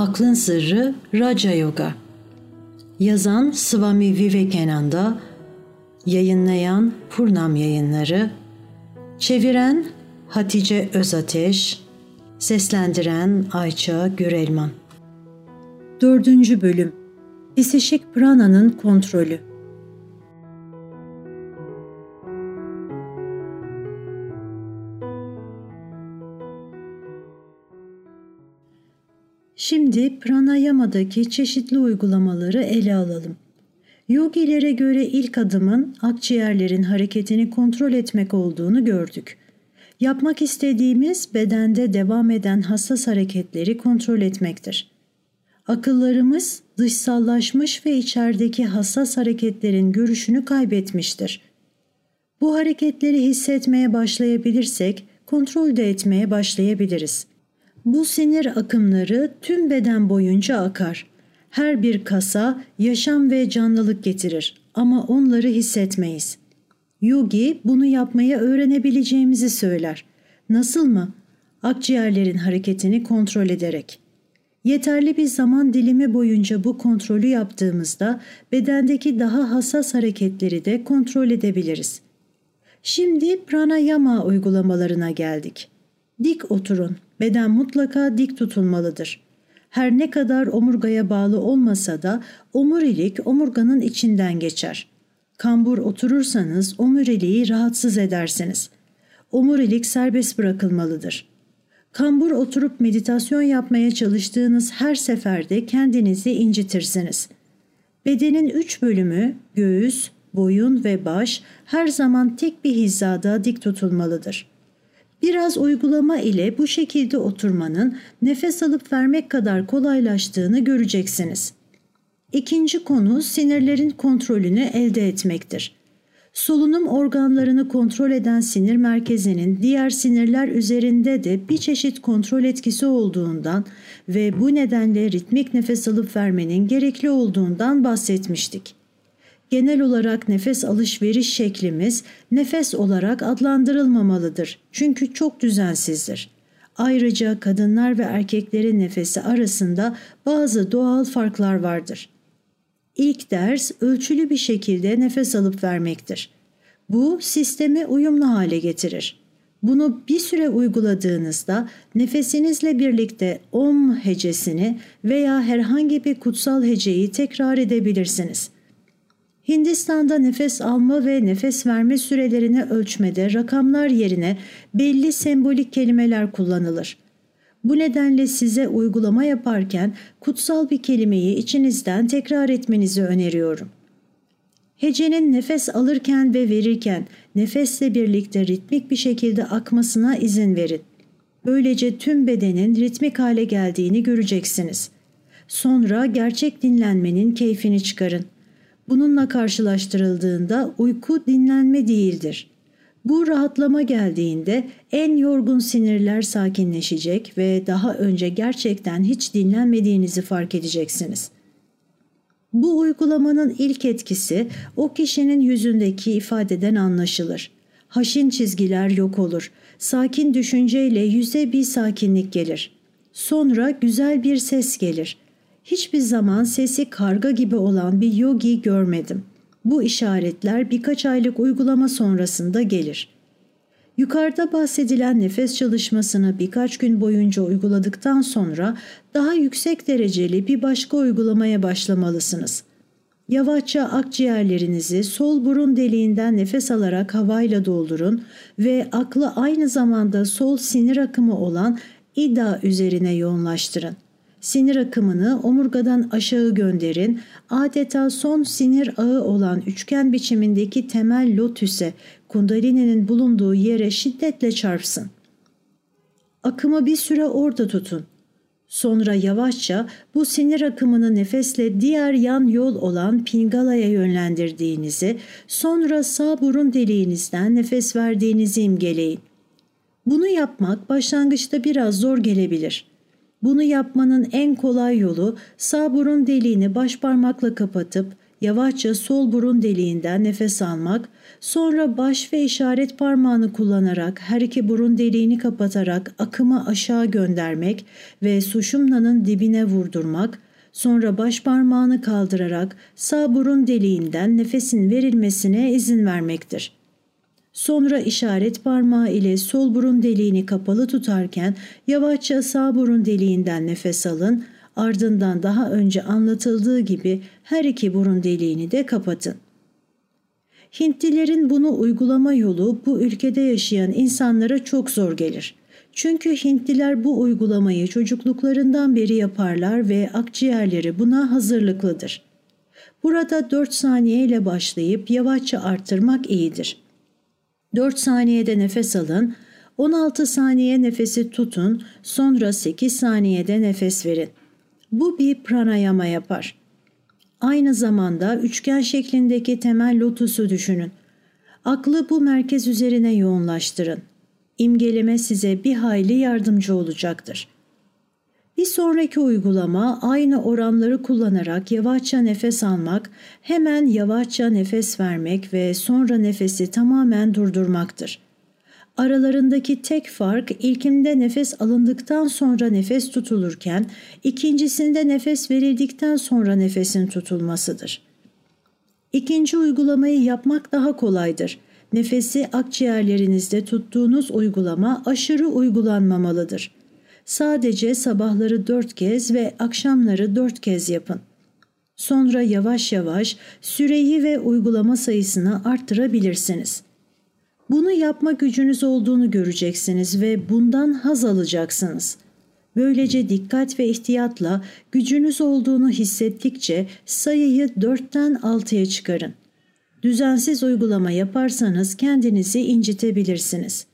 Aklın Sırrı Raja Yoga. Yazan Swami Vivekananda Yayınlayan Purnam Yayınları Çeviren Hatice Özateş Seslendiren Ayça Gürelman. Dördüncü Bölüm. Pisişik Prana'nın Kontrolü Şimdi pranayama'daki çeşitli uygulamaları ele alalım. Yogilere göre ilk adımın akciğerlerin hareketini kontrol etmek olduğunu gördük. Yapmak istediğimiz bedende devam eden hassas hareketleri kontrol etmektir. Akıllarımız dışsallaşmış ve içerideki hassas hareketlerin görüşünü kaybetmiştir. Bu hareketleri hissetmeye başlayabilirsek kontrol de etmeye başlayabiliriz. Bu sinir akımları tüm beden boyunca akar. Her bir kasa yaşam ve canlılık getirir ama onları hissetmeyiz. Yogi bunu yapmayı öğrenebileceğimizi söyler. Nasıl mı? Akciğerlerin hareketini kontrol ederek. Yeterli bir zaman dilimi boyunca bu kontrolü yaptığımızda bedendeki daha hassas hareketleri de kontrol edebiliriz. Şimdi pranayama uygulamalarına geldik. Dik oturun. Beden mutlaka dik tutulmalıdır. Her ne kadar omurgaya bağlı olmasa da omurilik omurganın içinden geçer. Kambur oturursanız omuriliği rahatsız edersiniz. Omurilik serbest bırakılmalıdır. Kambur oturup meditasyon yapmaya çalıştığınız her seferde kendinizi incitirsiniz. Bedenin üç bölümü göğüs, boyun ve baş her zaman tek bir hizada dik tutulmalıdır. Biraz uygulama ile bu şekilde oturmanın nefes alıp vermek kadar kolaylaştığını göreceksiniz. İkinci konu sinirlerin kontrolünü elde etmektir. Solunum organlarını kontrol eden sinir merkezinin diğer sinirler üzerinde de bir çeşit kontrol etkisi olduğundan ve bu nedenle ritmik nefes alıp vermenin gerekli olduğundan bahsetmiştik genel olarak nefes alışveriş şeklimiz nefes olarak adlandırılmamalıdır. Çünkü çok düzensizdir. Ayrıca kadınlar ve erkeklerin nefesi arasında bazı doğal farklar vardır. İlk ders ölçülü bir şekilde nefes alıp vermektir. Bu sistemi uyumlu hale getirir. Bunu bir süre uyguladığınızda nefesinizle birlikte om hecesini veya herhangi bir kutsal heceyi tekrar edebilirsiniz.'' Hindistan'da nefes alma ve nefes verme sürelerini ölçmede rakamlar yerine belli sembolik kelimeler kullanılır. Bu nedenle size uygulama yaparken kutsal bir kelimeyi içinizden tekrar etmenizi öneriyorum. Hecenin nefes alırken ve verirken nefesle birlikte ritmik bir şekilde akmasına izin verin. Böylece tüm bedenin ritmik hale geldiğini göreceksiniz. Sonra gerçek dinlenmenin keyfini çıkarın. Bununla karşılaştırıldığında uyku dinlenme değildir. Bu rahatlama geldiğinde en yorgun sinirler sakinleşecek ve daha önce gerçekten hiç dinlenmediğinizi fark edeceksiniz. Bu uygulamanın ilk etkisi o kişinin yüzündeki ifadeden anlaşılır. Haşin çizgiler yok olur. Sakin düşünceyle yüze bir sakinlik gelir. Sonra güzel bir ses gelir. Hiçbir zaman sesi karga gibi olan bir yogi görmedim. Bu işaretler birkaç aylık uygulama sonrasında gelir. Yukarıda bahsedilen nefes çalışmasını birkaç gün boyunca uyguladıktan sonra daha yüksek dereceli bir başka uygulamaya başlamalısınız. Yavaşça akciğerlerinizi sol burun deliğinden nefes alarak havayla doldurun ve aklı aynı zamanda sol sinir akımı olan ida üzerine yoğunlaştırın. Sinir akımını omurgadan aşağı gönderin. Adeta son sinir ağı olan üçgen biçimindeki temel lotüse, kundalini'nin bulunduğu yere şiddetle çarpsın. Akımı bir süre orada tutun. Sonra yavaşça bu sinir akımını nefesle diğer yan yol olan Pingala'ya yönlendirdiğinizi, sonra sağ burun deliğinizden nefes verdiğinizi imgeleyin. Bunu yapmak başlangıçta biraz zor gelebilir. Bunu yapmanın en kolay yolu sağ burun deliğini baş parmakla kapatıp yavaşça sol burun deliğinden nefes almak, sonra baş ve işaret parmağını kullanarak her iki burun deliğini kapatarak akımı aşağı göndermek ve suşumnanın dibine vurdurmak, sonra baş parmağını kaldırarak sağ burun deliğinden nefesin verilmesine izin vermektir. Sonra işaret parmağı ile sol burun deliğini kapalı tutarken yavaşça sağ burun deliğinden nefes alın, ardından daha önce anlatıldığı gibi her iki burun deliğini de kapatın. Hintlilerin bunu uygulama yolu bu ülkede yaşayan insanlara çok zor gelir. Çünkü Hintliler bu uygulamayı çocukluklarından beri yaparlar ve akciğerleri buna hazırlıklıdır. Burada 4 saniye ile başlayıp yavaşça arttırmak iyidir. 4 saniyede nefes alın, 16 saniye nefesi tutun, sonra 8 saniyede nefes verin. Bu bir pranayama yapar. Aynı zamanda üçgen şeklindeki temel lotusu düşünün. Aklı bu merkez üzerine yoğunlaştırın. İmgeleme size bir hayli yardımcı olacaktır. Bir sonraki uygulama aynı oranları kullanarak yavaşça nefes almak, hemen yavaşça nefes vermek ve sonra nefesi tamamen durdurmaktır. Aralarındaki tek fark ilkinde nefes alındıktan sonra nefes tutulurken ikincisinde nefes verildikten sonra nefesin tutulmasıdır. İkinci uygulamayı yapmak daha kolaydır. Nefesi akciğerlerinizde tuttuğunuz uygulama aşırı uygulanmamalıdır. Sadece sabahları dört kez ve akşamları dört kez yapın. Sonra yavaş yavaş süreyi ve uygulama sayısını arttırabilirsiniz.'' Bunu yapma gücünüz olduğunu göreceksiniz ve bundan haz alacaksınız. Böylece dikkat ve ihtiyatla gücünüz olduğunu hissettikçe sayıyı 4'ten 6'ya çıkarın. Düzensiz uygulama yaparsanız kendinizi incitebilirsiniz.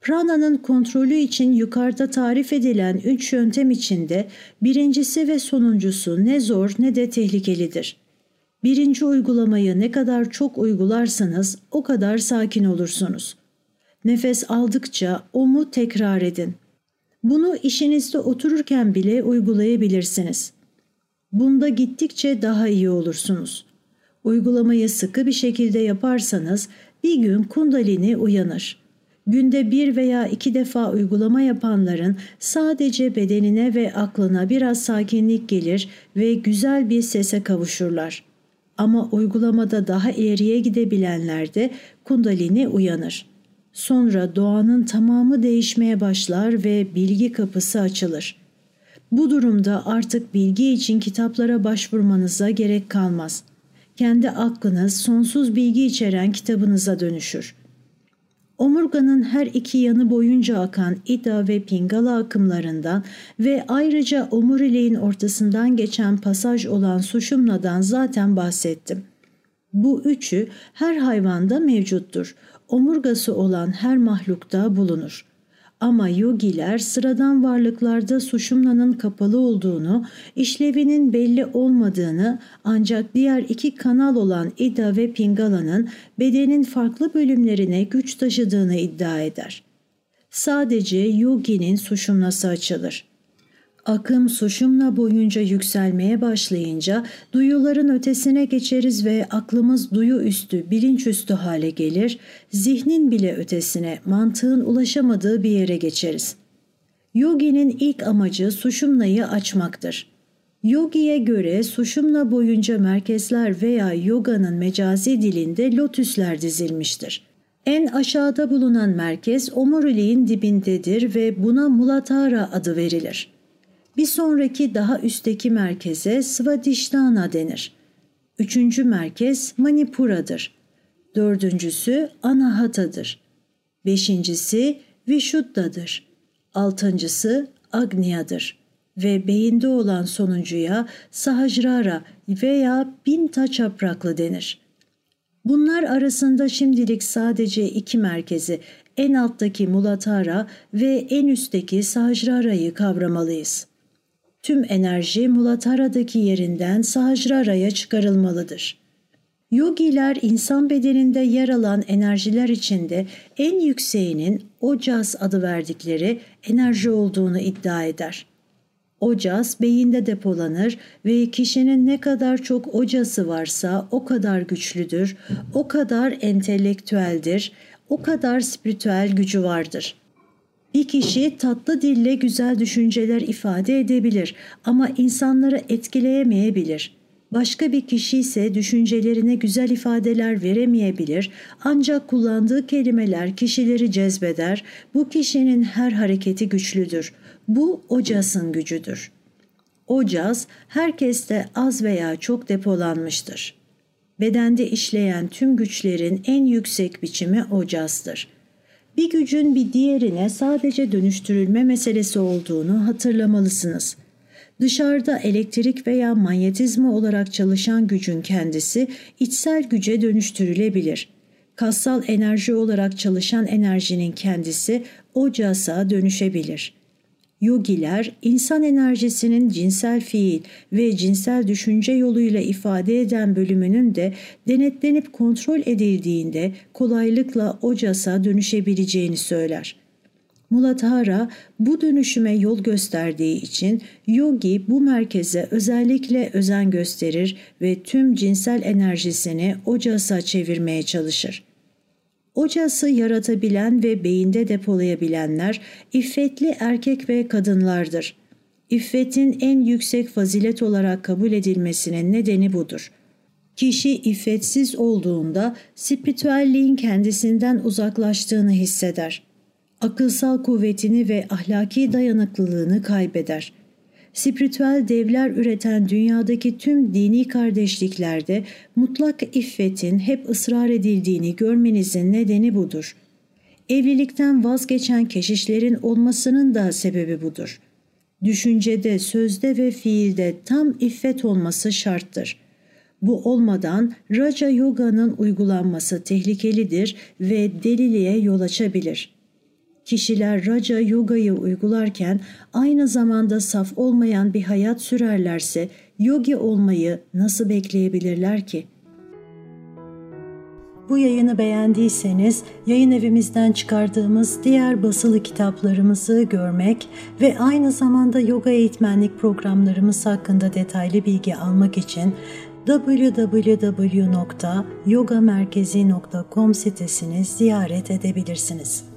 Prana'nın kontrolü için yukarıda tarif edilen üç yöntem içinde birincisi ve sonuncusu ne zor ne de tehlikelidir. Birinci uygulamayı ne kadar çok uygularsanız o kadar sakin olursunuz. Nefes aldıkça omu tekrar edin. Bunu işinizde otururken bile uygulayabilirsiniz. Bunda gittikçe daha iyi olursunuz. Uygulamayı sıkı bir şekilde yaparsanız bir gün kundalini uyanır. Günde bir veya iki defa uygulama yapanların sadece bedenine ve aklına biraz sakinlik gelir ve güzel bir sese kavuşurlar.'' Ama uygulamada daha ileriye gidebilenlerde kundalini uyanır. Sonra doğanın tamamı değişmeye başlar ve bilgi kapısı açılır. Bu durumda artık bilgi için kitaplara başvurmanıza gerek kalmaz. Kendi aklınız sonsuz bilgi içeren kitabınıza dönüşür. Omurganın her iki yanı boyunca akan Ida ve Pingala akımlarından ve ayrıca omuriliğin ortasından geçen pasaj olan Sushumna'dan zaten bahsettim. Bu üçü her hayvanda mevcuttur. Omurgası olan her mahlukta bulunur. Ama yogiler sıradan varlıklarda suşumnanın kapalı olduğunu, işlevinin belli olmadığını ancak diğer iki kanal olan Ida ve Pingala'nın bedenin farklı bölümlerine güç taşıdığını iddia eder. Sadece yoginin suşumnası açılır. Akım suşumla boyunca yükselmeye başlayınca duyuların ötesine geçeriz ve aklımız duyu üstü, bilinç üstü hale gelir, zihnin bile ötesine, mantığın ulaşamadığı bir yere geçeriz. Yogi'nin ilk amacı suşumnayı açmaktır. Yogi'ye göre suşumna boyunca merkezler veya yoganın mecazi dilinde lotüsler dizilmiştir. En aşağıda bulunan merkez omuriliğin dibindedir ve buna Mulatara adı verilir. Bir sonraki daha üstteki merkeze Svadhisthana denir. Üçüncü merkez Manipura'dır. Dördüncüsü Anahata'dır. Beşincisi Vishuddha'dır. Altıncısı Agnia'dır. Ve beyinde olan sonuncuya Sahajrara veya bin taç yapraklı denir. Bunlar arasında şimdilik sadece iki merkezi, en alttaki Mulatara ve en üstteki Sahajrara'yı kavramalıyız tüm enerji Mulatara'daki yerinden Sahajrara'ya çıkarılmalıdır. Yogiler insan bedeninde yer alan enerjiler içinde en yükseğinin Ojas adı verdikleri enerji olduğunu iddia eder. Ocas beyinde depolanır ve kişinin ne kadar çok ocası varsa o kadar güçlüdür, o kadar entelektüeldir, o kadar spiritüel gücü vardır. Bir kişi tatlı dille güzel düşünceler ifade edebilir ama insanları etkileyemeyebilir. Başka bir kişi ise düşüncelerine güzel ifadeler veremeyebilir ancak kullandığı kelimeler kişileri cezbeder. Bu kişinin her hareketi güçlüdür. Bu ocasın gücüdür. Ocaz herkeste az veya çok depolanmıştır. Bedende işleyen tüm güçlerin en yüksek biçimi ocazdır. Bir gücün bir diğerine sadece dönüştürülme meselesi olduğunu hatırlamalısınız. Dışarıda elektrik veya manyetizma olarak çalışan gücün kendisi içsel güce dönüştürülebilir. Kassal enerji olarak çalışan enerjinin kendisi ocasa dönüşebilir.'' Yogiler insan enerjisinin cinsel fiil ve cinsel düşünce yoluyla ifade eden bölümünün de denetlenip kontrol edildiğinde kolaylıkla ocasa dönüşebileceğini söyler. Muladhara bu dönüşüme yol gösterdiği için yogi bu merkeze özellikle özen gösterir ve tüm cinsel enerjisini ocasa çevirmeye çalışır. Ocası yaratabilen ve beyinde depolayabilenler iffetli erkek ve kadınlardır. İffetin en yüksek fazilet olarak kabul edilmesinin nedeni budur. Kişi iffetsiz olduğunda spiritüelliğin kendisinden uzaklaştığını hisseder. Akılsal kuvvetini ve ahlaki dayanıklılığını kaybeder spiritüel devler üreten dünyadaki tüm dini kardeşliklerde mutlak iffetin hep ısrar edildiğini görmenizin nedeni budur. Evlilikten vazgeçen keşişlerin olmasının da sebebi budur. Düşüncede, sözde ve fiilde tam iffet olması şarttır. Bu olmadan Raja Yoga'nın uygulanması tehlikelidir ve deliliğe yol açabilir.'' Kişiler Raja Yoga'yı uygularken aynı zamanda saf olmayan bir hayat sürerlerse yogi olmayı nasıl bekleyebilirler ki? Bu yayını beğendiyseniz yayın evimizden çıkardığımız diğer basılı kitaplarımızı görmek ve aynı zamanda yoga eğitmenlik programlarımız hakkında detaylı bilgi almak için www.yogamerkezi.com sitesini ziyaret edebilirsiniz.